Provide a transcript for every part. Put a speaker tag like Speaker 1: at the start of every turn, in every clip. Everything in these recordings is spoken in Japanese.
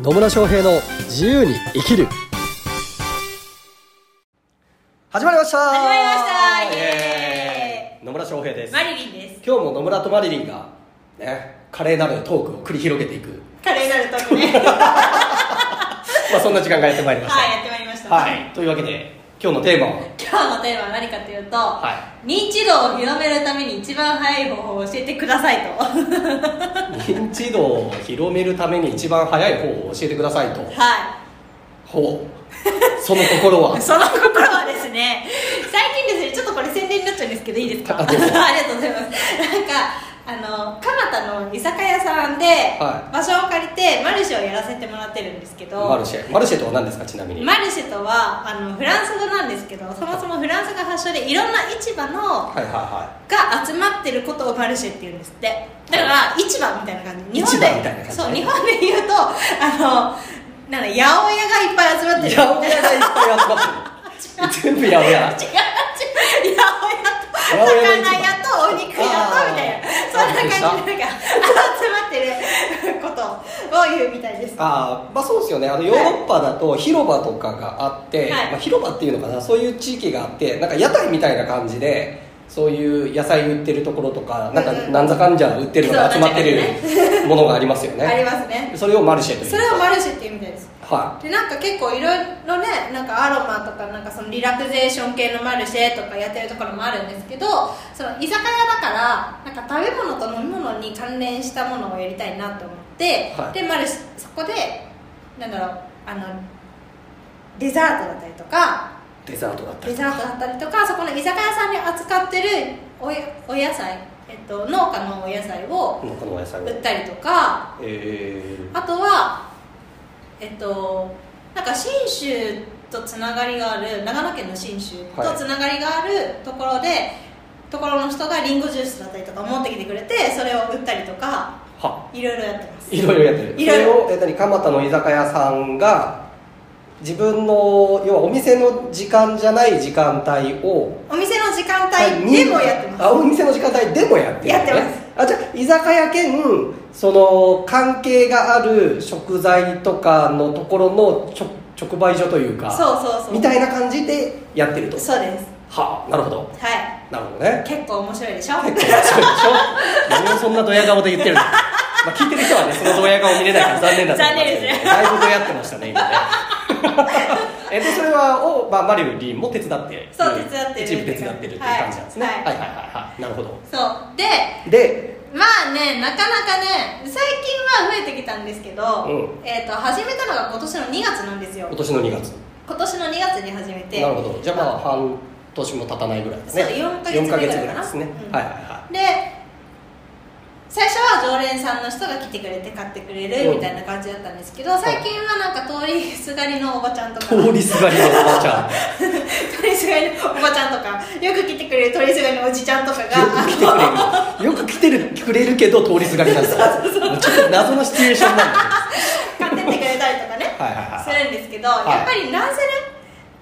Speaker 1: 野村翔平の自由に生きる。始まりました。
Speaker 2: 始まりました。イエ
Speaker 1: エーイ。野村翔平です。
Speaker 2: マリリンです。
Speaker 1: 今日も野村とマリリンがね華麗なるトークを繰り広げていく。
Speaker 2: カレーなるとこね。は
Speaker 1: まあそんな時間がやってまいりました。
Speaker 2: いやってまいりました。
Speaker 1: はい。というわけで今日のテーマは？
Speaker 2: 今日のテーマは何かというと、
Speaker 1: は
Speaker 2: 認知度を広めるために一番早い方法を教えてくださいと。は
Speaker 1: 認知度を広めるために一番早い方法を教えてくださいと。ほう。その心は？い
Speaker 2: その心はですね。最近ですねちょっとこれ宣伝になっちゃうんですけどいいですか？
Speaker 1: あ
Speaker 2: りがとうございます。なんかあの蒲田の居酒屋さんで
Speaker 1: は
Speaker 2: 場所を借りてマルシェをやらせてもらってるんですけど。
Speaker 1: マルシェ。マルシェとは何ですかちなみに？
Speaker 2: マルシェとはあのフランス語なんですけどそもそもフランスが発祥でいろんな市場の
Speaker 1: はいはいは
Speaker 2: が集まってることをマルシェって言うんですって。だから市場みたいな感じ。日本で
Speaker 1: 市場みたいな感じね。
Speaker 2: そう日本で言うとあのなんだ八百屋がいっぱい集まってる。
Speaker 1: い八百屋がいっぱい集まってる。全部八百屋。
Speaker 2: 違う魚屋とお肉屋とみたいな。そんな感じでなんか集まってることを言うみたいです。
Speaker 1: ああまあそうですよね。あのヨーロッパだと広場とかがあって、
Speaker 2: はい。
Speaker 1: まあ、広場っていうのかな。そういう地域があってなんか屋台みたいな感じでそういう野菜売ってるところとかなんかなんざかんじゃ売ってるのが集まってるものがありますよ
Speaker 2: あり
Speaker 1: ね
Speaker 2: ますね。
Speaker 1: それをマルシェという。
Speaker 2: それをマルシェっていうみたいです
Speaker 1: は
Speaker 2: でなんか結構いろいろねなんかアロマとかなんかそのリラクゼーション系のマルシェとかやってるところもあるんですけどその居酒屋だからなんか食べ物と飲み物に関連したものをやりたいなと思って、
Speaker 1: はい。
Speaker 2: でマルシェそこでなんだろうあのデザートだったりとか
Speaker 1: いデザートだったり
Speaker 2: デザートだったりとかそこの居酒屋さんで扱ってるおやお野菜、えっと、農家のお野菜を売ったりとか
Speaker 1: え
Speaker 2: あとはえっとなんか信州とつながりがある長野県の信州とつながりがあるところで、ところの人がリンゴジュースだったりとか持ってきてくれてそれを売ったりとか
Speaker 1: い
Speaker 2: ろいろやってます。
Speaker 1: いろいろやってる。
Speaker 2: いろいろ。
Speaker 1: それをえ何蒲田の居酒屋さんが自分の要はお店の時間じゃない時間帯を
Speaker 2: お店の時間帯でもやってます、
Speaker 1: あお店の時間帯でもやってる、
Speaker 2: やってます
Speaker 1: あじゃあ居酒屋兼その関係がある食材とかのところの直直売所というか
Speaker 2: そうそうそう。
Speaker 1: みたいな感じでやってると。
Speaker 2: そうです。
Speaker 1: はあなるほど。
Speaker 2: はい。
Speaker 1: なるほどね。
Speaker 2: 結構面白いでしょ？
Speaker 1: 結構面白いでしょ？何をそんなドヤ顔で言ってるの。まあ聞いてる人はねそのドヤ顔見れないから残念だと思いますけど
Speaker 2: ね
Speaker 1: だいぶドヤってましたね今ね。えっとそれはを、まあ、マリウリンも手伝って
Speaker 2: そう手伝ってる。
Speaker 1: 一部手伝ってるっていう感じなんですね、
Speaker 2: はい
Speaker 1: はい、はいはいはいなるほど
Speaker 2: そうで
Speaker 1: で
Speaker 2: まあねなかなかね最近は増えてきたんですけど、
Speaker 1: う
Speaker 2: えー、と始めたのが今年の2月なんですよ。
Speaker 1: 今年の2月。
Speaker 2: 今年の2月に始めて。
Speaker 1: なるほど。じゃあまあ半年も経たないぐらいですね。
Speaker 2: そう4ヶ月
Speaker 1: 4ヶ月
Speaker 2: ぐらい
Speaker 1: ですね、
Speaker 2: うん。
Speaker 1: はいはいは
Speaker 2: で最初は常連さんの人が来てくれて買ってくれるみたいな感じだったんですけど最近はなんか通りすがりのおばちゃんとか。
Speaker 1: い通りすがりのおばちゃん
Speaker 2: 通りすがりのおばちゃんとかよく来てくれる通りすがりのおじちゃんとかが
Speaker 1: よく来てくれる。よく来てるくれるけど通りすがりなんですよもうちょっと謎のシチュエーションなんだ。
Speaker 2: 買ってってくれたりとかね。
Speaker 1: はいはいはい。
Speaker 2: するんですけど、
Speaker 1: はい。
Speaker 2: やっぱりなんせね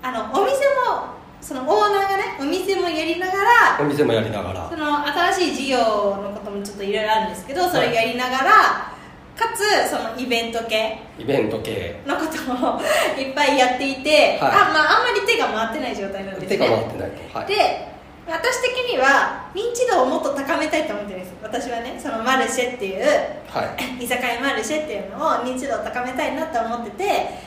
Speaker 2: あのお店もそのオーナーがねお店もやりながら
Speaker 1: お店もやりながら。
Speaker 2: その新しい事業のこともちょっといろいろあるんですけどそれやりながら、かつそのイベント系
Speaker 1: イベント系。
Speaker 2: のこともいっぱいやっていて、
Speaker 1: はい。
Speaker 2: あまあ、あんまり手が回ってない状態なんですね。
Speaker 1: 手が回ってないと、はい、
Speaker 2: で私的には認知度をもっと高めたいと思ってるんです。私はねそのマルシェっていう
Speaker 1: はい。
Speaker 2: 居酒屋マルシェっていうのを認知度を高めたいなと思ってて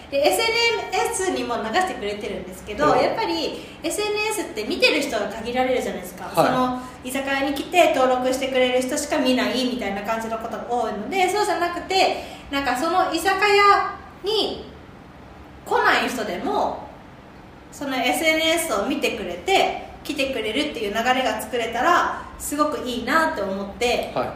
Speaker 2: で SNS にも流してくれてるんですけど、
Speaker 1: うん。
Speaker 2: やっぱり SNS って見てる人が限られるじゃないですか、
Speaker 1: はい。
Speaker 2: その居酒屋に来て登録してくれる人しか見ないみたいな感じのことが多いのでそうじゃなくてなんかその居酒屋に来ない人でもその SNS を見てくれて来てくれるっていう流れが作れたらすごくいいなって思って
Speaker 1: はい。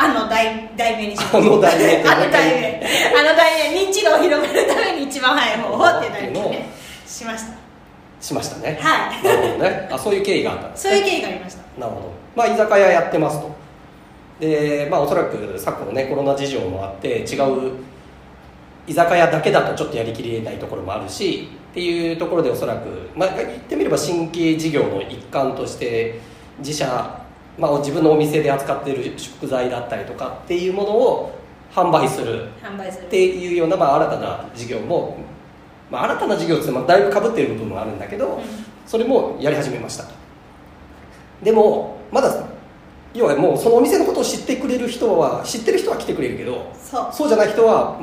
Speaker 2: あの題題名にしました。
Speaker 1: あの題名
Speaker 2: あの題名。あの題名認知度を広めるために一番早い方法っていう題名にねしました。
Speaker 1: しましたね。
Speaker 2: はい。
Speaker 1: なるほどね。あそういう経緯があったんですね。
Speaker 2: そういう経緯がありました。
Speaker 1: なるほど。まあ居酒屋やってますと。でまあおそらく昨今ねコロナ事情もあって違う居酒屋だけだとちょっとやりきれないところもあるしっていうところでおそらく、まあ、言ってみれば新規事業の一環として自社、まあ、自分のお店で扱っている食材だったりとかっていうものを販売するっていうような、まあ、新たな事業も、まあ、新たな事業ってだいぶかぶってる部分もあるんだけど、
Speaker 2: うん。
Speaker 1: それもやり始めました。でもまだ要はもうそのお店のことを知ってくれる人は知ってる人は来てくれるけど
Speaker 2: そう。
Speaker 1: そうじゃない人は、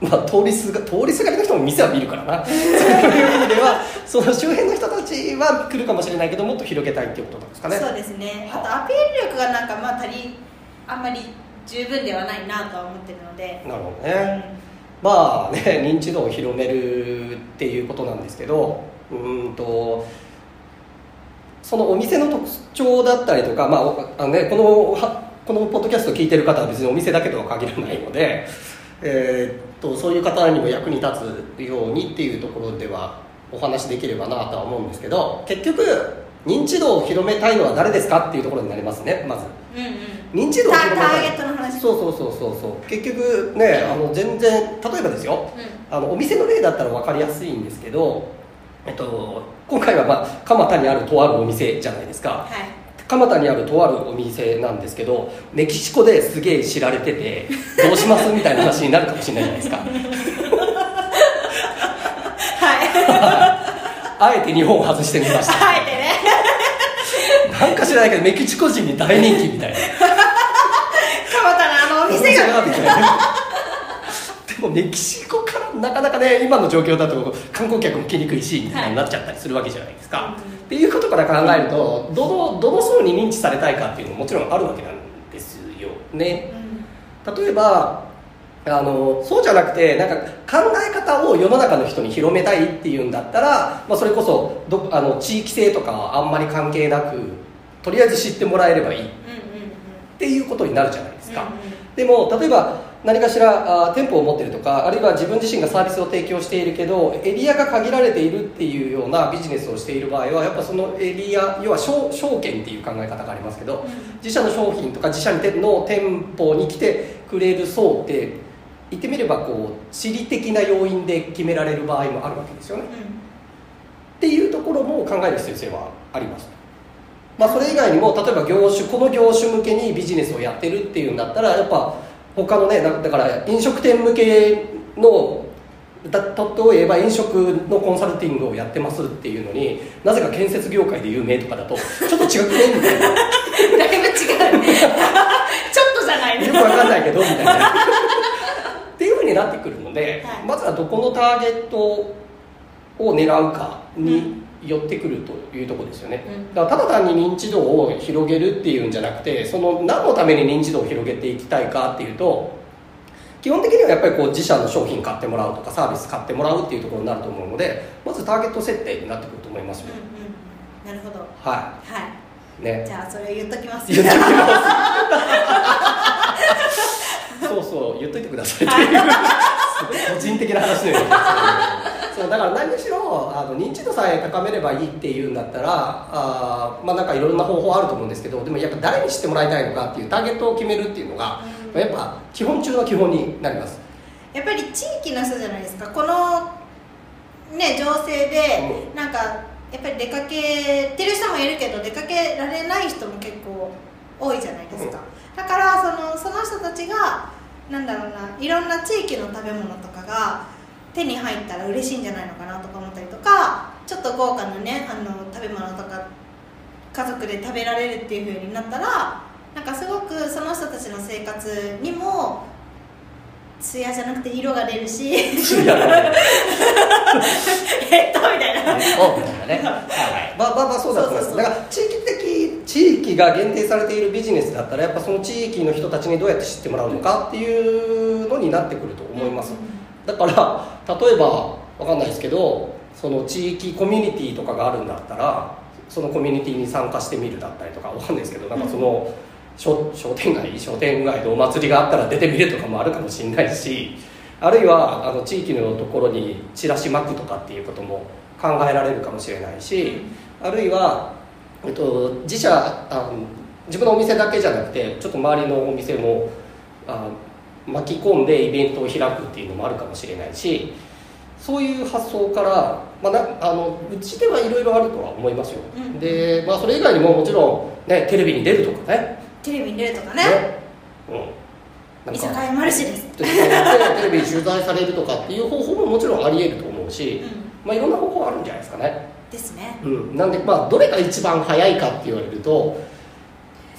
Speaker 1: まあ、通りすが通りすがりの人も店は見るからな。そういう意味ではその周辺の人たちは来るかもしれないけどもっと広げたいっていうことなんですかね。
Speaker 2: そうですね。あとアピール力がなんかまあ足りあんまり十分ではないなとは思ってるので、
Speaker 1: なるほどね、まあね認知度を広めるっていうことなんですけどうーんとそのお店の特徴だったりとか、まああのね、このはこのポッドキャストを聞いてる方は別にお店だけとは限らないので、えーっとそういう方にも役に立つようにっていうところではお話しできればなとは思うんですけど結局認知度を広めたいのは誰ですかっていうところになりますねまず。
Speaker 2: うんうん。
Speaker 1: 認知度を広めたい。
Speaker 2: タターゲットの話。
Speaker 1: そうそうそうそうそう。結局ねあの全然例えばですよ。
Speaker 2: う
Speaker 1: あのお店の例だったら分かりやすいんですけど、えっと、今回は、まあ、蒲田にあるとあるお店じゃないですか。
Speaker 2: はい
Speaker 1: 蒲田にあるとあるお店なんですけどメキシコですげえ知られててどうしますみたいな話になるかもしれないじゃないですか。
Speaker 2: はい。
Speaker 1: あえて日本を外してみました。
Speaker 2: あえてね
Speaker 1: なんか知らないけどメキシコ人に大人気みたいな。
Speaker 2: 蒲田のあのお店が。
Speaker 1: みたいなでもメキシコなかなかね今の状況だと観光客も来にくいしみたいになっちゃったりするわけじゃないですか、
Speaker 2: うん
Speaker 1: っていうことから考えるとどのどの層に認知されたいかっていうのももちろんあるわけなんですよね。例えばあのそうじゃなくてなんか考え方を世の中の人に広めたいっていうんだったら、まあ、それこそどあの地域性とかはあんまり関係なくとりあえず知ってもらえればいい。っ
Speaker 2: うんうんうん。
Speaker 1: ていうことになるじゃないですか、
Speaker 2: うんうん
Speaker 1: でも例えば何かしらあ店舗を持ってるとかあるいは自分自身がサービスを提供しているけどエリアが限られているっていうようなビジネスをしている場合はやっぱそのエリア要は証証券っていう考え方がありますけど、自社の商品とか自社の店舗に来てくれる層って言ってみればこう地理的な要因で決められる場合もあるわけですよね。っていうところも考える必要性はありますまあ、それ以外にも例えば業種この業種向けにビジネスをやってるっていうんだったらやっぱ他のねだだから飲食店向けのだ例えば飲食のコンサルティングをやってますっていうのになぜか建設業界で有名とかだとちょっと違くねみたいな。
Speaker 2: う んだいぶ違うちょっとじゃない
Speaker 1: よくわかんないけどみたいな。っていうふうになってくるので、
Speaker 2: はい。
Speaker 1: まずはどこのターゲットを狙うかに寄ってくるというところですよね、
Speaker 2: うん。
Speaker 1: だからただ単に認知度を広げるっていうんじゃなくてその何のために認知度を広げていきたいかっていうと基本的にはやっぱりこう自社の商品買ってもらうとかサービス買ってもらうっていうところになると思うのでまずターゲット設定になってくると思いますよ、
Speaker 2: うんうんなるほど。
Speaker 1: は
Speaker 2: はい。
Speaker 1: ね。
Speaker 2: じゃあそれを言っときます。
Speaker 1: 言っときます。そうそう言っといてくださいっていう。個人的な話のようなそうだから何にしろあの認知度さえ高めればいいっていうんだったらあーまあなんかいろんな方法あると思うんですけどでもやっぱ誰に知ってもらいたいのかっていうターゲットを決めるっていうのが、
Speaker 2: うん。
Speaker 1: やっぱ基本中の基本になります。
Speaker 2: やっぱり地域の人じゃないですか。このね情勢で
Speaker 1: う
Speaker 2: なんかやっぱり出かけてる人もいるけど出かけられない人も結構多いじゃないですか、だからそのその人たちがなんだろうないろんな地域の食べ物とかが手に入ったら嬉しいんじゃないのかなとか思ったりとかちょっと豪華なねあの食べ物とか家族で食べられるっていう風になったらなんかすごくその人たちの生活にも艶じゃなくて色が出るし えっとみたいな。
Speaker 1: そうみたいなね、はいはい、まあまあまあそうだと思います。だから地域的地域が限定されているビジネスだったらやっぱその地域の人たちにどうやって知ってもらうのかっていうのになってくると思います、だから例えばわかんないですけどその地域コミュニティとかがあるんだったらそのコミュニティに参加してみるだったりとかわかんないですけどなんかその、商商店街商店街でお祭りがあったら出てみるとかもあるかもしれないしあるいはあの地域のところにチラシ巻くとかっていうことも考えられるかもしれないしあるいは、えっと、自社あの自分のお店だけじゃなくてちょっと周りのお店もあ巻き込んでイベントを開くっていうのもあるかもしれないしそういう発想から、まあ、なあのうちではいろいろあるとは思いますよ、
Speaker 2: うん。
Speaker 1: で、まあ、それ以外にももちろん、ね、テレビに出るとかね。
Speaker 2: テレビに出るとかね。
Speaker 1: ね。うん、
Speaker 2: 居酒屋マルシェです。
Speaker 1: テレビに取材されるとかっていう方法ももちろんありえると思うし、
Speaker 2: う
Speaker 1: まあ、いろんな方法あるんじゃないですかね、
Speaker 2: ですね。
Speaker 1: うん、なんでまあどれが一番早いかって言われると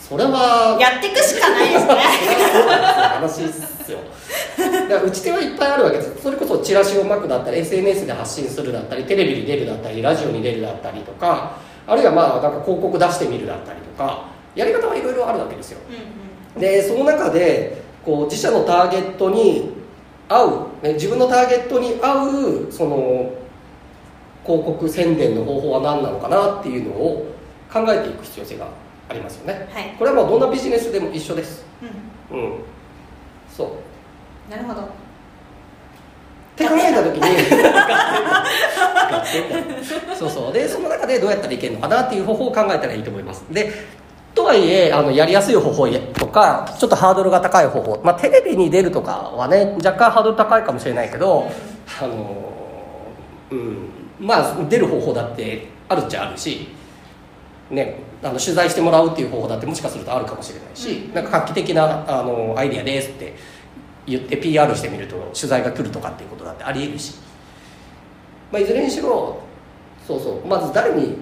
Speaker 1: それは
Speaker 2: やっていくしかないですね。
Speaker 1: 話っすよだから打ち手はいっぱいあるわけです。それこそチラシを巻くだったり SNS で発信するだったりテレビに出るだったりラジオに出るだったりとかあるいはまあなんか広告出してみるだったりとかやり方はいろいろあるわけですよ。
Speaker 2: うんうん。
Speaker 1: でその中でこう自社のターゲットに合うね自分のターゲットに合うその広告宣伝の方法は何なのかなっていうのを考えていく必要性がありますよね。
Speaker 2: はい。
Speaker 1: これはもうどんなビジネスでも一緒です。
Speaker 2: うん。
Speaker 1: うんそう。
Speaker 2: なるほど。
Speaker 1: って考えた時に そうそう。でその中でどうやったらいけるのかなっていう方法を考えたらいいと思います。でとはいえあのやりやすい方法とかちょっとハードルが高い方法、まあ、テレビに出るとかはね若干ハードル高いかもしれないけどあのうん。まあ出る方法だってあるっちゃあるしね、あの取材してもらうっていう方法だってもしかするとあるかもしれないし、なんか画期的なあのアイディアですって言って PR してみると取材が来るとかっていうことだってありえるし、まあ、いずれにしろそうそうまず誰に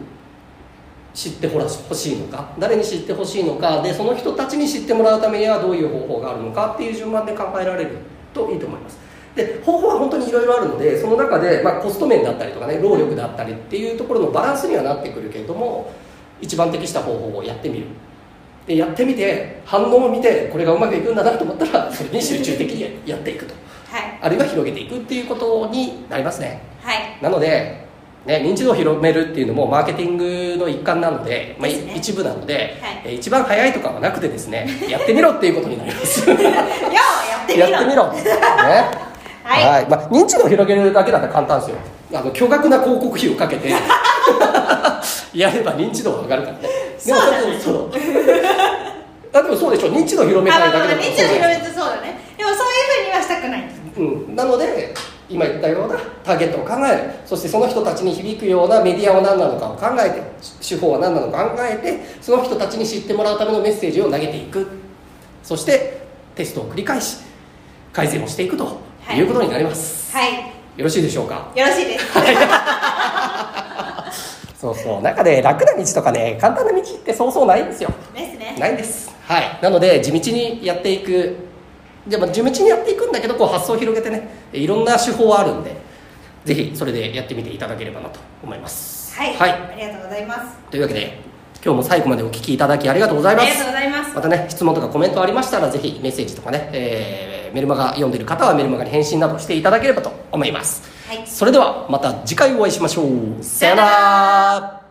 Speaker 1: 知ってほらほしいのか誰に知ってほしいのかでその人たちに知ってもらうためにはどういう方法があるのかっていう順番で考えられるといいと思います。で方法は本当にいろいろあるのでその中で、まあ、コスト面だったりとかね労力だったりっていうところのバランスにはなってくるけれども一番適した方法をやってみる。でやってみて反応を見てこれがうまくいくんだなと思ったらそれに集中的にやっていくと。
Speaker 2: はい。
Speaker 1: あるいは広げていくっていうことになりますね。
Speaker 2: はい。
Speaker 1: なので、ね、認知度を広めるっていうのもマーケティングの一環なので、まあ、一部なので、
Speaker 2: はい。
Speaker 1: え一番早いとかはなくてですね やってみろっていうことになります。や
Speaker 2: ようやってみろ。
Speaker 1: ってみろ。ね。
Speaker 2: はい。
Speaker 1: まあ、認知度を広げるだけだったら簡単ですよ。あの巨額な広告費をかけてやれば認知度は上がるからね。でも
Speaker 2: そう。だ
Speaker 1: でもそうでしょ。認知度を広めたいだけだ
Speaker 2: 認知を広めてそうだね。でもそういうふうにはしたくない。んです
Speaker 1: うん、なので今言ったようなターゲットを考える。そしてその人たちに響くようなメディアは何なのかを考えて手法は何なのか考えてその人たちに知ってもらうためのメッセージを投げていく。そしてテストを繰り返し改善をしていくと
Speaker 2: はい
Speaker 1: いうことになります、
Speaker 2: はい。
Speaker 1: よろしいでしょうか？
Speaker 2: よろしいです
Speaker 1: そうそう。中で楽な道とかね簡単な道ってそうそうないんですよ。
Speaker 2: ですね。
Speaker 1: ないんです。はい。なので地道にやっていく。でも地道にやっていくんだけどこう発想を広げてねいろんな手法はあるんでぜひそれでやってみていただければなと思います。
Speaker 2: はい、
Speaker 1: はい、
Speaker 2: ありがとうございます。
Speaker 1: というわけで今日も最後までお聞きいただきありがとうございます。
Speaker 2: ありがとうございます。
Speaker 1: またね質問とかコメントありましたらぜひメッセージとかね、えーメルマガ読んでる方はメルマガに返信などしていただければと思いますそれではまた次回お会いしましょう。さよなら。